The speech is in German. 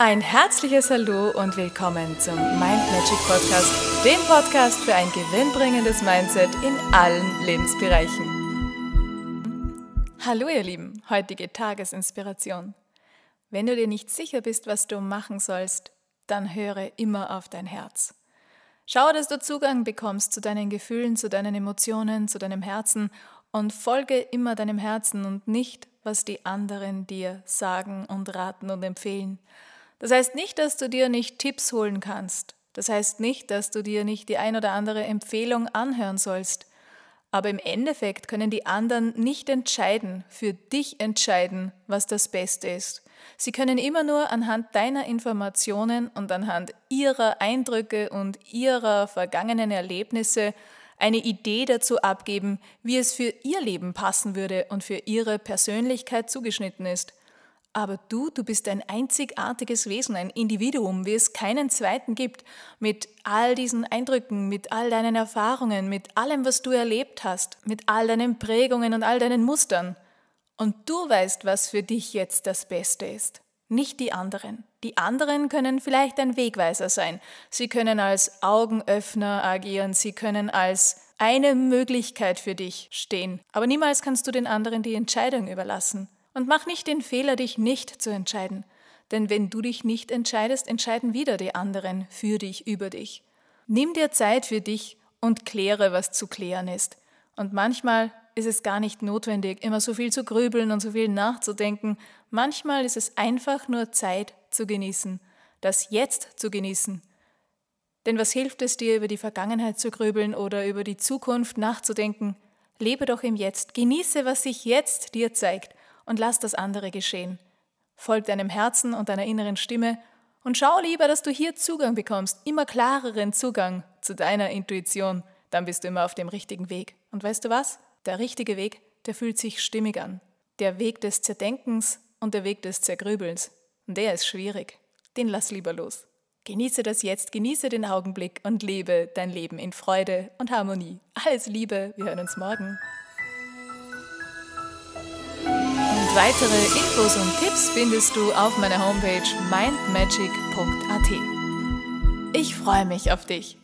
Ein herzliches Hallo und willkommen zum Mind Magic Podcast, dem Podcast für ein gewinnbringendes Mindset in allen Lebensbereichen. Hallo ihr Lieben, heutige Tagesinspiration. Wenn du dir nicht sicher bist, was du machen sollst, dann höre immer auf dein Herz. Schau, dass du Zugang bekommst zu deinen Gefühlen, zu deinen Emotionen, zu deinem Herzen und folge immer deinem Herzen und nicht, was die anderen dir sagen und raten und empfehlen. Das heißt nicht, dass du dir nicht Tipps holen kannst. Das heißt nicht, dass du dir nicht die ein oder andere Empfehlung anhören sollst. Aber im Endeffekt können die anderen nicht entscheiden, für dich entscheiden, was das Beste ist. Sie können immer nur anhand deiner Informationen und anhand ihrer Eindrücke und ihrer vergangenen Erlebnisse eine Idee dazu abgeben, wie es für ihr Leben passen würde und für ihre Persönlichkeit zugeschnitten ist. Aber du, du bist ein einzigartiges Wesen, ein Individuum, wie es keinen zweiten gibt, mit all diesen Eindrücken, mit all deinen Erfahrungen, mit allem, was du erlebt hast, mit all deinen Prägungen und all deinen Mustern. Und du weißt, was für dich jetzt das Beste ist, nicht die anderen. Die anderen können vielleicht ein Wegweiser sein. Sie können als Augenöffner agieren, sie können als eine Möglichkeit für dich stehen. Aber niemals kannst du den anderen die Entscheidung überlassen. Und mach nicht den Fehler, dich nicht zu entscheiden. Denn wenn du dich nicht entscheidest, entscheiden wieder die anderen für dich, über dich. Nimm dir Zeit für dich und kläre, was zu klären ist. Und manchmal ist es gar nicht notwendig, immer so viel zu grübeln und so viel nachzudenken. Manchmal ist es einfach nur Zeit zu genießen, das Jetzt zu genießen. Denn was hilft es dir, über die Vergangenheit zu grübeln oder über die Zukunft nachzudenken? Lebe doch im Jetzt, genieße, was sich jetzt dir zeigt und lass das andere geschehen. Folg deinem Herzen und deiner inneren Stimme und schau lieber, dass du hier Zugang bekommst, immer klareren Zugang zu deiner Intuition. Dann bist du immer auf dem richtigen Weg. Und weißt du was? Der richtige Weg, der fühlt sich stimmig an. Der Weg des Zerdenkens und der Weg des Zergrübelns. Und der ist schwierig. Den lass lieber los. Genieße das jetzt, genieße den Augenblick und lebe dein Leben in Freude und Harmonie. Alles Liebe, wir hören uns morgen. Weitere Infos und Tipps findest du auf meiner Homepage mindmagic.at. Ich freue mich auf dich.